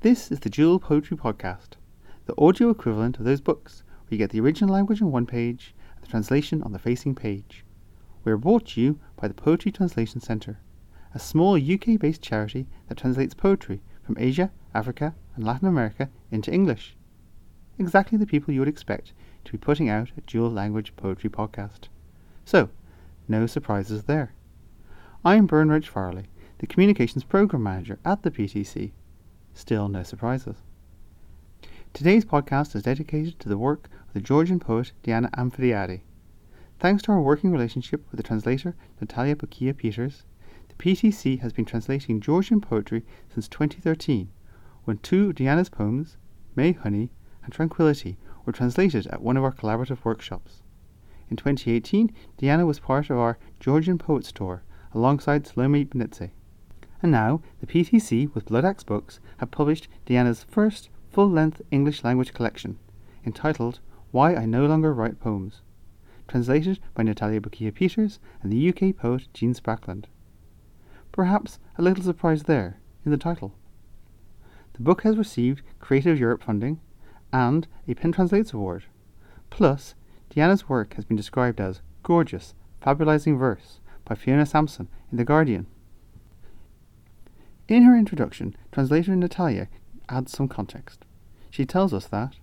This is the Dual Poetry Podcast, the audio equivalent of those books where you get the original language on one page and the translation on the facing page. We are brought to you by the Poetry Translation Centre, a small UK based charity that translates poetry from Asia, Africa, and Latin America into English. Exactly the people you would expect to be putting out a dual language poetry podcast. So, no surprises there. I'm Bernard Farley, the Communications Program Manager at the PTC. Still no surprises. Today's podcast is dedicated to the work of the Georgian poet Diana Anphimiadi. Thanks to our working relationship with the translator Natalia Bukia Peters, the PTC has been translating Georgian poetry since 2013, when two of Diana's poems, May Honey and Tranquility, were translated at one of our collaborative workshops. In 2018, Diana was part of our Georgian Poets Tour alongside Salome Benidze. And now, the PTC with Bloodaxe Books have published Diana's first full length English language collection, entitled Why I No Longer Write Poems, translated by Natalia Bukia Peters and the UK poet Jean Sprackland. Perhaps a little surprise there in the title. The book has received Creative Europe funding and a Pen Translates Award. Plus, Diana's work has been described as gorgeous, fabulizing verse by Fiona Sampson in The Guardian. In her introduction, translator Natalia adds some context. She tells us that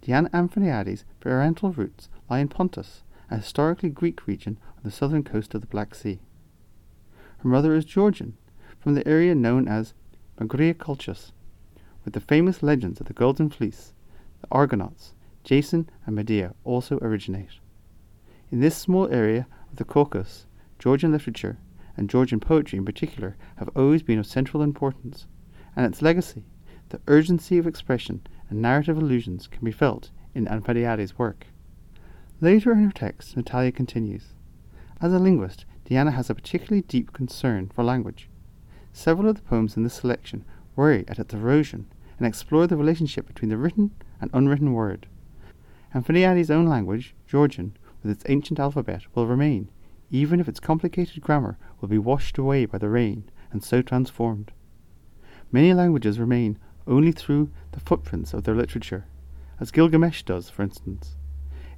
Diana Anphimiadi's parental roots lie in Pontus, a historically Greek region on the southern coast of the Black Sea. Her mother is Georgian, from the area known as Megrelia Colchis, where the famous legends of the Golden Fleece, the Argonauts, Jason and Medea also originate. In this small area of the Caucasus, Georgian literature and Georgian poetry in particular, have always been of central importance, and its legacy, the urgency of expression and narrative allusions, can be felt in Anphimiadi's work. Later in her text, Natalia continues As a linguist, Diana has a particularly deep concern for language. Several of the poems in this selection worry at its erosion and explore the relationship between the written and unwritten word. Anphimiadi's own language, Georgian, with its ancient alphabet, will remain, even if its complicated grammar will be washed away by the rain and so transformed. Many languages remain only through the footprints of their literature, as Gilgamesh does, for instance.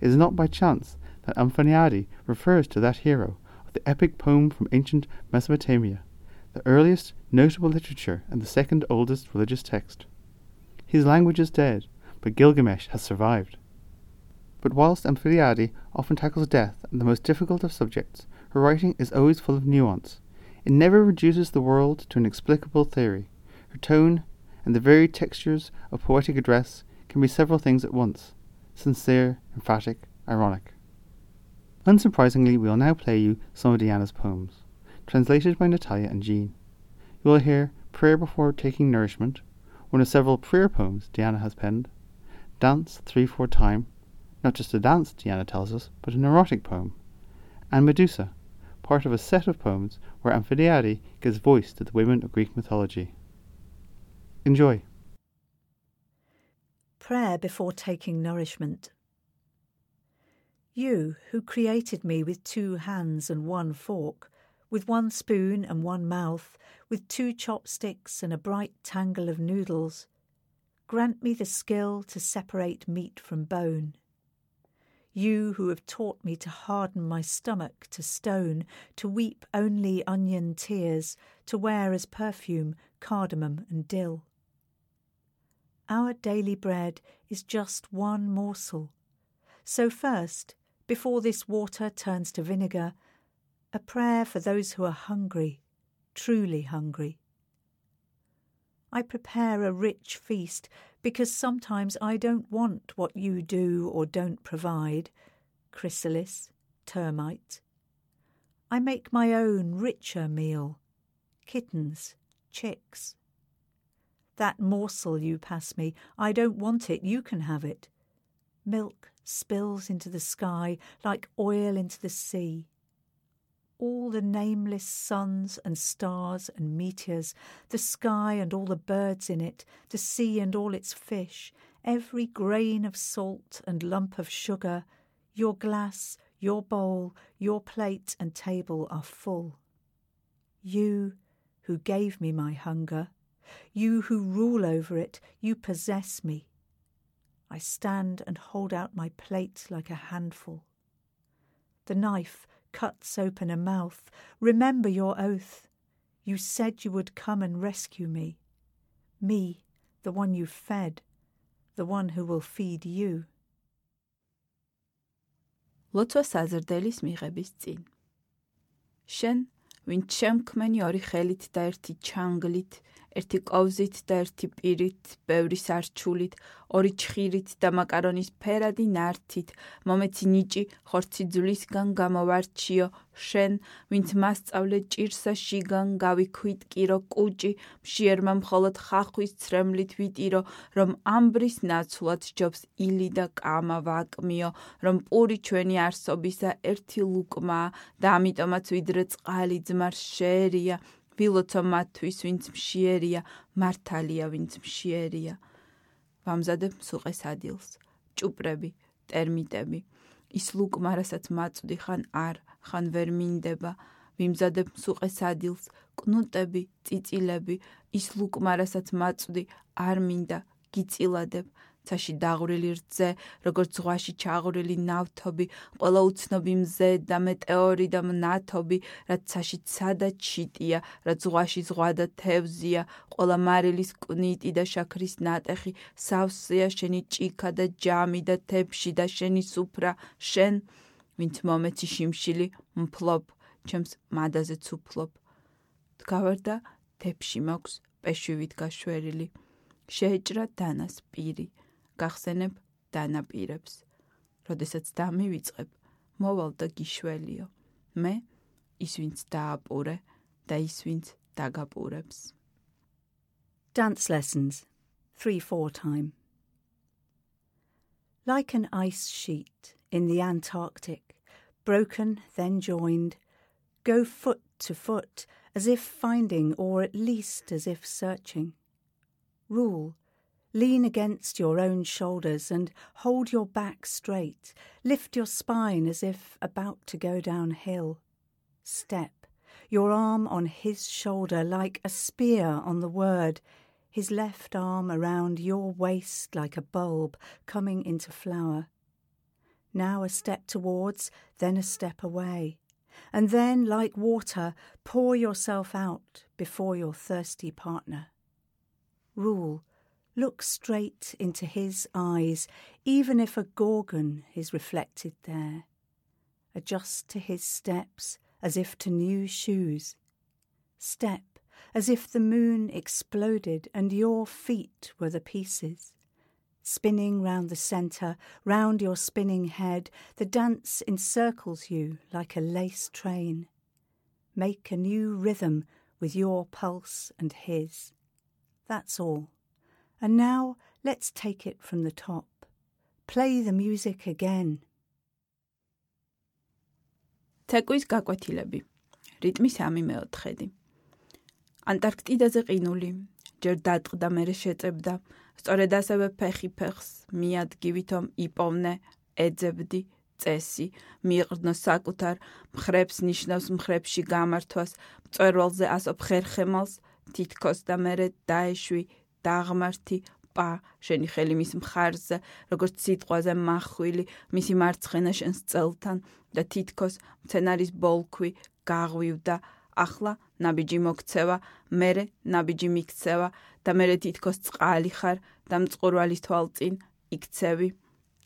It is not by chance that Anphimiadi refers to that hero of the epic poem from ancient Mesopotamia, the earliest notable literature and the second oldest religious text. His language is dead, but Gilgamesh has survived. But whilst Anphimiadi often tackles death and the most difficult of subjects, her writing is always full of nuance. It never reduces the world to an explicable theory. Her tone and the varied textures of poetic address can be several things at once sincere, emphatic, ironic. Unsurprisingly, we will now play you some of Diana's poems, translated by Natalia and Jean. You will hear Prayer Before Taking Nourishment, one of several prayer poems Diana has penned, Dance Three Four Time, not just a dance, Diana tells us, but an erotic poem, and Medusa, part of a set of poems where Anphimiadi gives voice to the women of Greek mythology. Enjoy. Prayer before taking nourishment. You, who created me with two hands and one fork, with one spoon and one mouth, with two chopsticks and a bright tangle of noodles, grant me the skill to separate meat from bone you who have taught me to harden my stomach to stone, to weep only onion tears, to wear as perfume cardamom and dill. Our daily bread is just one morsel. So, first, before this water turns to vinegar, a prayer for those who are hungry, truly hungry. I prepare a rich feast because sometimes I don't want what you do or don't provide chrysalis, termite. I make my own richer meal kittens, chicks. That morsel you pass me, I don't want it, you can have it. Milk spills into the sky like oil into the sea all the nameless suns and stars and meteors, the sky and all the birds in it, the sea and all its fish, every grain of salt and lump of sugar, your glass, your bowl, your plate and table are full. You, who gave me my hunger, you who rule over it, you possess me. I stand and hold out my plate like a handful. The knife cuts open a mouth. Remember your oath. You said you would come and rescue me. Me, the one you fed, the one who will feed you. ლოცვა საზრდელის მიღების წინ. შენ, ვინც შემქმენი ორი ხელით და ერთი ჩანგლით ერთი კოვზით და ერთი პირით, ბევრი სარჩულით, ორი ჩხირით და მაკარონის ფერადი ნართით, მომეცი ნიჭი ხორცი ძვლისგან გამოვარჩიო, შენ, ვინც მასწავლე ჭირსა შიგან გავიქვით კირო კუჭი, მშიერმა მხოლოდ ხახვის ცრემლით ვიტირო, რომ ამბრის ნაცვლად ჯობს ილი და კამა ვაკმიო, რომ პური ჩვენი არსობისა ერთი ლუკმა და ამიტომაც ვიდრე წყალი ძმარ შეერია, ვილოცო მათთვის, ვინც მშიერია, მართალია, ვინც მშიერია. ვამზადებ სუყეს ადილს, ჭუპრები, ტერმიტები. ის ლუკმა, რასაც მაწვდი, ხან არ, ხან ვერ მინდება. ვიმზადებ სუყეს ადილს, კნუტები, წიწილები. ის ლუკმა, რასაც მაწვდი, არ მინდა, გიწილადებ. ცაში დაღვრილი რძე, როგორც ზღვაში ჩაღვრილი ნავთობი, ყველა უცნობი მზე და მეტეორი და მნათობი, რაც ცაში ცადა ჩიტია, რაც ზღვაში ზღვა და თევზია, ყველა მარილის კნიტი და შაქრის ნატეხი, სავსეა შენი ჭიქა და ჯამი და თებში და შენი სუფრა, შენ, ვინც მომეცი შიმშილი, მფლობ, ჩემს მადაზეც უფლობ. დგავარდა თებში მაქვს პეშვივით გაშვერილი. შეეჭრა დანას პირი. გახსენებ დანაპირებს. როდესაც დამივიწყებ, მოვალ და გიშველიო. მე ის ვინც დააპურე და ის ვინც დაგაპურებს. Dance lessons 3-4 time. Like an ice sheet in the Antarctic, broken then joined, go foot to foot as if finding or at least as if searching. Rule Lean against your own shoulders and hold your back straight. Lift your spine as if about to go downhill. Step, your arm on his shoulder like a spear on the word, his left arm around your waist like a bulb coming into flower. Now a step towards, then a step away. And then, like water, pour yourself out before your thirsty partner. Rule Look straight into his eyes, even if a gorgon is reflected there. Adjust to his steps as if to new shoes. Step as if the moon exploded and your feet were the pieces. Spinning round the centre, round your spinning head, the dance encircles you like a lace train. Make a new rhythm with your pulse and his. That's all. And now let's take it from the top. Play the music again. გაკვეთილები. რიტმის ამი მეოთხედი. ანტარქტიდაზე ყინული, ჯერ დატყდა მერე შეწებდა, სწორედ ასევე ფეხი ფეხს მიადგივითომ იპოვნე, ეძებდი წესი, მიყრდნო საკუთარ მხრებს ნიშნავს მხრებში გამართვას, მწერვალზე ასო ხერხემალს თითქოს და მერე დაეშვი დაღმართი პა შენი ხელი მის მხარზე როგორც სიტყვაზე მახვილი მისი მარცხენა შენს წელთან და თითქოს მცენარის ბოლქვი გაღვივდა. ახლა ნაბიჯი მოგცევა მერე ნაბიჯი მიქცევა და მერე თითქოს წყალი ხარ და მწყურვალის თვალწინ იქცევი.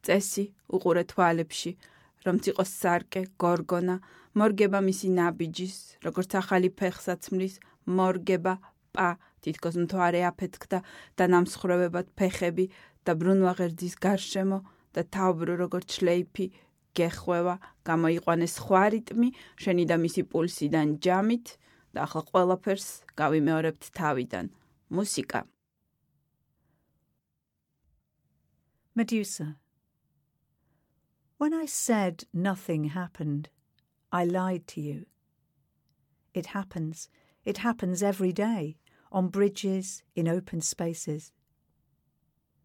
წესი უყურე თვალებში რომ ციყოს სარკე გორგონა მორგება მისი ნაბიჯის როგორც ახალი ფეხსაცმლის მორგება პა თითქოს მთვარე აფეთქდა და ნამსხრევებად ფეხები და ბრუნვა ღერძის გარშემო და თავბრო როგორც შლეიფი გეხვევა გამოიყვანეს სხვა რიტმი შენი და მისი პულსიდან ჯამით და ახლა ყველაფერს გავიმეორებთ თავიდან. მუსიკა. Medusa. When I said nothing happened I lied to you. It happens. It happens every day on bridges, in open spaces.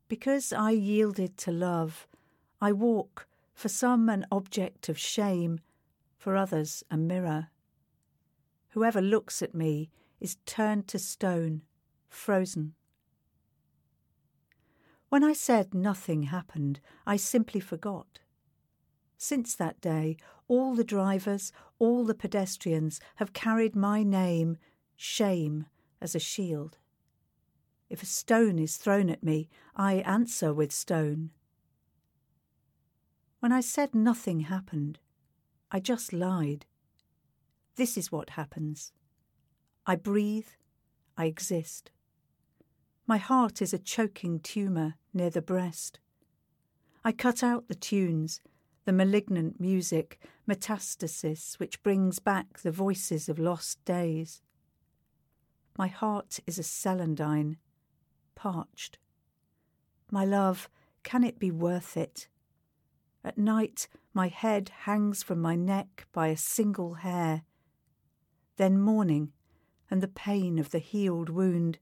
Because I yielded to love, I walk, for some an object of shame, for others a mirror. Whoever looks at me is turned to stone, frozen. When I said nothing happened, I simply forgot. Since that day, all the drivers, all the pedestrians have carried my name, shame, as a shield. If a stone is thrown at me, I answer with stone. When I said nothing happened, I just lied. This is what happens I breathe, I exist. My heart is a choking tumour near the breast. I cut out the tunes, the malignant music, metastasis which brings back the voices of lost days. My heart is a celandine, parched. My love, can it be worth it? At night, my head hangs from my neck by a single hair. Then morning, and the pain of the healed wound,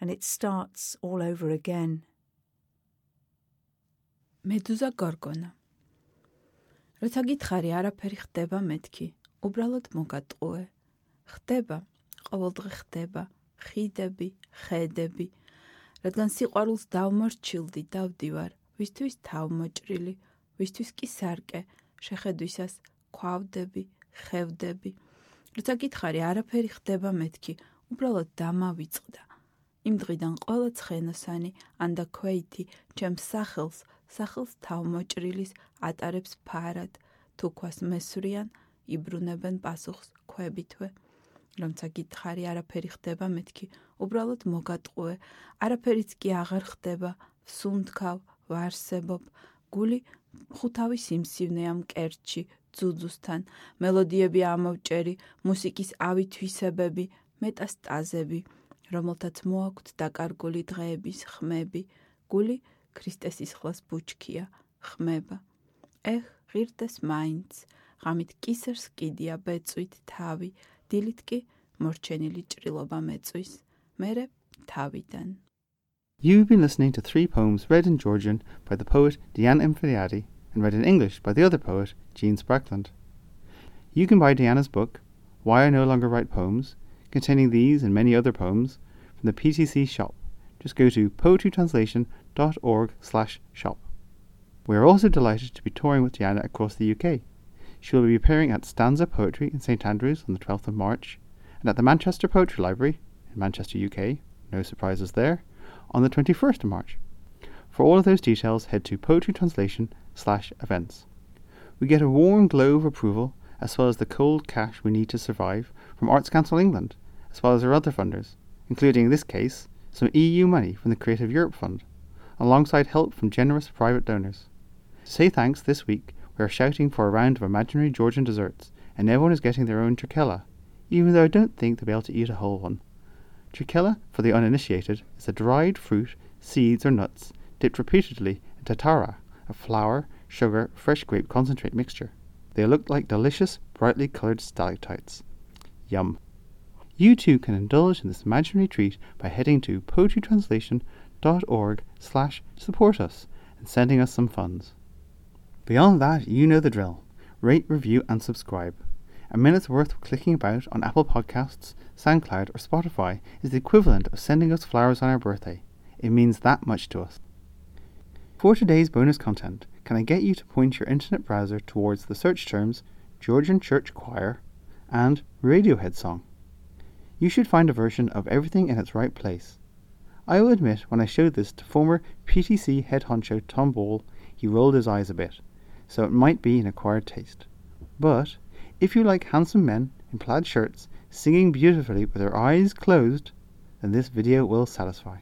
and it starts all over again. მედუზა გორგონა როცა გითხარი არაფერი ხდება მეთქი უბრალოდ მოგატყუე ხდება ყოველდღე ხდება. ხიდები ხედები. რადგან სიყვარულს დავმორჩილდი დავდივარ. ვისთვის თავმოჭრილი ვისთვის კი სარკე. შეხედვისას ქვავდები ხევდები. როცა გითხარი არაფერი ხდება მეთქი. უბრალოდ დამავიწყდა. იმ დღიდან ყველა ცხენოსანი ანდა ქვეითი ჩემს სახელს სახელს თავმოჭრილის ატარებს ფარად. თუქვას მესვრიან იბრუნებენ პასუხს ქვებითვე რომცა გითხარი არაფერი ხდება მეთქი უბრალოდ მოგატყუე არაფერიც კი აღარ ხდება. სუნთქავ ვარსებობ. გული ხუთავი სიმსივნეა მკერჩი ძუძუსთან. მელოდიები ამოვჭერი მუსიკის ავითვისებები მეტასტაზები რომელთაც მოაქვთ დაკარგული დღეების ხმები, გული ქრისტეს ისხლას ბუჩქია, ხმება. ეხ, ღირდეს მაინც, ღამით კისერს კიდია ბეწვით თავი, დილით კი მორჩენილი ჭრილობა მეწვის მერე თავიდან You've been listening to three poems read in Georgian by the poet Diana Anphimiadi and read in English by the other poet Jean Sprackland. You can buy Diana's book, Why I No Longer Write Poems, containing these and many other poems, from the PTC shop. Just go to poetrytranslation.org slash shop. We are also delighted to be touring with Diana across the UK. She will be appearing at Stanza Poetry in St Andrews on the 12th of March and at the Manchester Poetry Library in Manchester, UK, no surprises there, on the 21st of March. For all of those details, head to poetrytranslation slash events. We get a warm glow of approval as well as the cold cash we need to survive from Arts Council England, as well as our other funders, including in this case some EU money from the Creative Europe Fund, alongside help from generous private donors. Say thanks this week, we are shouting for a round of imaginary Georgian desserts, and everyone is getting their own trikella, even though I don't think they'll be able to eat a whole one. Trikella, for the uninitiated, is a dried fruit, seeds, or nuts dipped repeatedly in tatara, a flour, sugar, fresh grape concentrate mixture. They look like delicious, brightly coloured stalactites. Yum. You too can indulge in this imaginary treat by heading to poetrytranslation.org slash support us and sending us some funds. Beyond that, you know the drill. Rate, review, and subscribe. A minute's worth of clicking about on Apple Podcasts, SoundCloud, or Spotify is the equivalent of sending us flowers on our birthday. It means that much to us. For today's bonus content, can I get you to point your internet browser towards the search terms Georgian Church Choir and Radiohead song? You should find a version of everything in its right place. I will admit, when I showed this to former PTC head honcho Tom Ball, he rolled his eyes a bit, so it might be an acquired taste. But if you like handsome men in plaid shirts singing beautifully with their eyes closed, then this video will satisfy.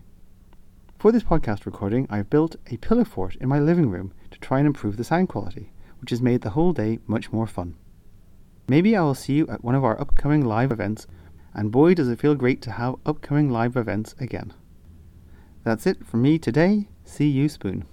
For this podcast recording, I've built a pillow fort in my living room to try and improve the sound quality, which has made the whole day much more fun. Maybe I will see you at one of our upcoming live events and boy does it feel great to have upcoming live events again. That's it from me today. See you, Spoon.